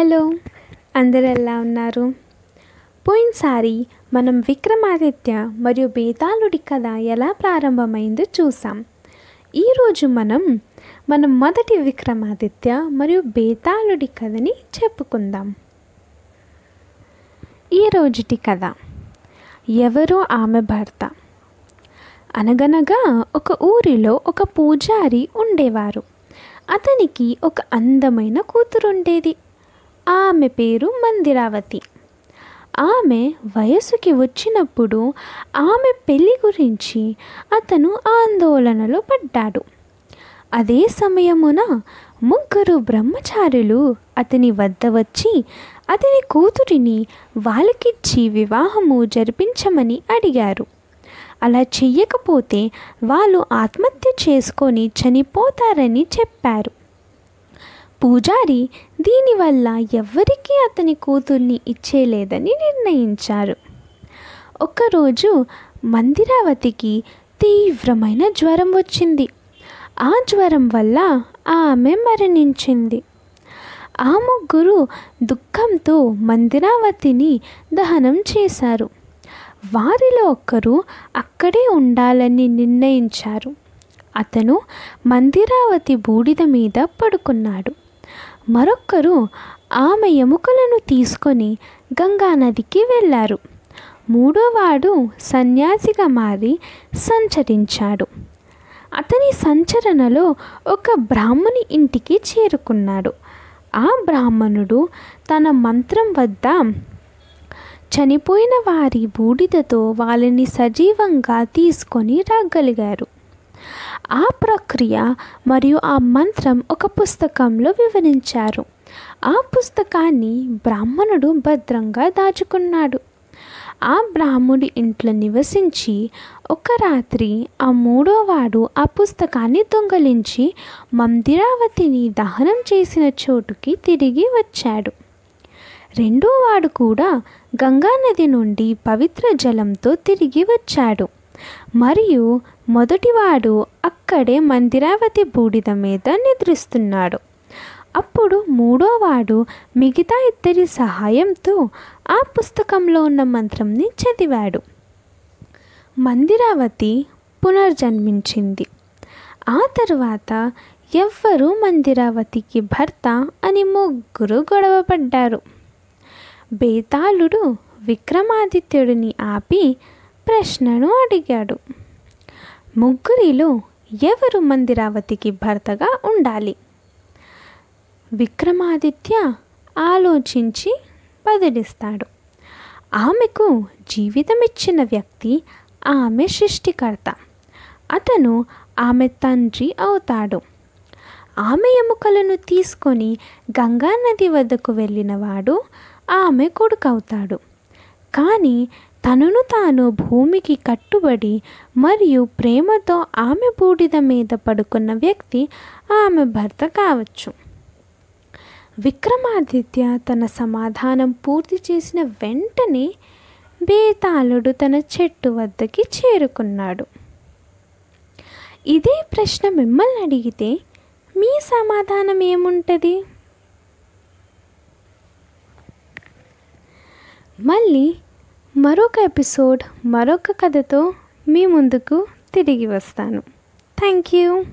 Hello అందరు ఎలా ఉన్నారు? పోయినసారి మనం విక్రమాదిత్య మరియు బేతాళుడి కథ ఎలా ప్రారంభమైందో చూసాం ఈరోజు మనం మన మొదటి విక్రమాదిత్య మరియు బేతాళుడి కథని చెప్పుకుందాం. ఈ రోజుటి కథ ఎవరో ఆమె భర్త. అనగనగా ఒక ఊరిలో ఒక పూజారి ఉండేవారు. అతనికి ఒక అందమైన కూతురుండేది. ఆమె పేరు మందిరావతి. ఆమె వయసుకి వచ్చినప్పుడు ఆమె పెళ్ళి గురించి అతను ఆందోళనలో పడ్డాడు. అదే సమయమున ముగ్గురు బ్రహ్మచారులు అతని వద్ద వచ్చి అతని కూతురిని వాళ్ళకిచ్చి వివాహము జరిపించమని అడిగారు. అలా చెయ్యకపోతే వాళ్ళు ఆత్మహత్య చేసుకొని చనిపోతారని చెప్పారు. పూజారి దీనివల్ల ఎవ్వరికీ అతని కూతుర్ని ఇచ్చేలేదని నిర్ణయించారు. ఒకరోజు మందిరావతికి తీవ్రమైన జ్వరం వచ్చింది. ఆ జ్వరం వల్ల ఆమె మరణించింది. ఆ ముగ్గురు దుఃఖంతో మందిరావతిని దహనం చేశారు. వారిలో ఒక్కరు అక్కడే ఉండాలని నిర్ణయించారు. అతను మందిరావతి బూడిద మీద పడుకున్నాడు. మరొక్కరు ఆమె ఎముకలను తీసుకొని గంగానదికి వెళ్ళారు. మూడోవాడు సన్యాసిగా మారి సంచరించాడు. అతని సంచరణలో ఒక బ్రాహ్మణి ఇంటికి చేరుకున్నాడు. ఆ బ్రాహ్మణుడు తన మంత్రం వద్ద చనిపోయిన వారి బూడిదతో వాళ్ళని సజీవంగా తీసుకొని రాగలిగారు. ఆ ప్రక్రియ మరియు ఆ మంత్రం ఒక పుస్తకంలో వివరించారు. ఆ పుస్తకాన్ని బ్రాహ్మణుడు భద్రంగా దాచుకున్నాడు. ఆ బ్రాహ్మణుడి ఇంట్లో నివసించి ఒక రాత్రి ఆ మూడోవాడు ఆ పుస్తకాన్ని దొంగలించి మందిరావతిని దహనం చేసిన చోటుకి తిరిగి వచ్చాడు. రెండోవాడు కూడా గంగానది నుండి పవిత్ర జలంతో తిరిగి వచ్చాడు. మరియు మొదటివాడు అక్కడే మందిరావతి బూడిద మీద నిద్రిస్తున్నాడు. అప్పుడు మూడోవాడు మిగతా ఇద్దరి సహాయంతో ఆ పుస్తకంలో ఉన్న మంత్రంని చదివాడు. మందిరావతి పునర్జన్మించింది. ఆ తరువాత ఎవ్వరూ మందిరావతికి భర్త అని ముగ్గురు గొడవపడ్డారు. బేతాళుడు విక్రమాదిత్యుడిని ఆపి ప్రశ్నను అడిగాడు. ముగ్గురిలో ఎవరు మందిరావతికి భర్తగా ఉండాలి? విక్రమాదిత్య ఆలోచించి బదిలిస్తాడు. ఆమెకు జీవితం ఇచ్చిన వ్యక్తి ఆమె సృష్టికర్త. అతను ఆమె తండ్రి అవుతాడు. ఆమె ఎముకలను తీసుకొని గంగానది వద్దకు వెళ్ళినవాడు ఆమె కొడుకవుతాడు. కానీ తనను తాను భూమికి కట్టుబడి మరియు ప్రేమతో ఆమె బూడిద మీద పడుకున్న వ్యక్తి ఆమె భర్త కావచ్చు. విక్రమాదిత్య తన సమాధానం పూర్తి చేసిన వెంటనే బేతాళుడు తన చెట్టు వద్దకి చేరుకున్నాడు. ఇదే ప్రశ్న మిమ్మల్ని అడిగితే మీ సమాధానం ఏముంటుంది? మళ్ళీ మరొక ఎపిసోడ్ మరొక కథతో మీ ముందుకు తిరిగి వస్తాను. Thank you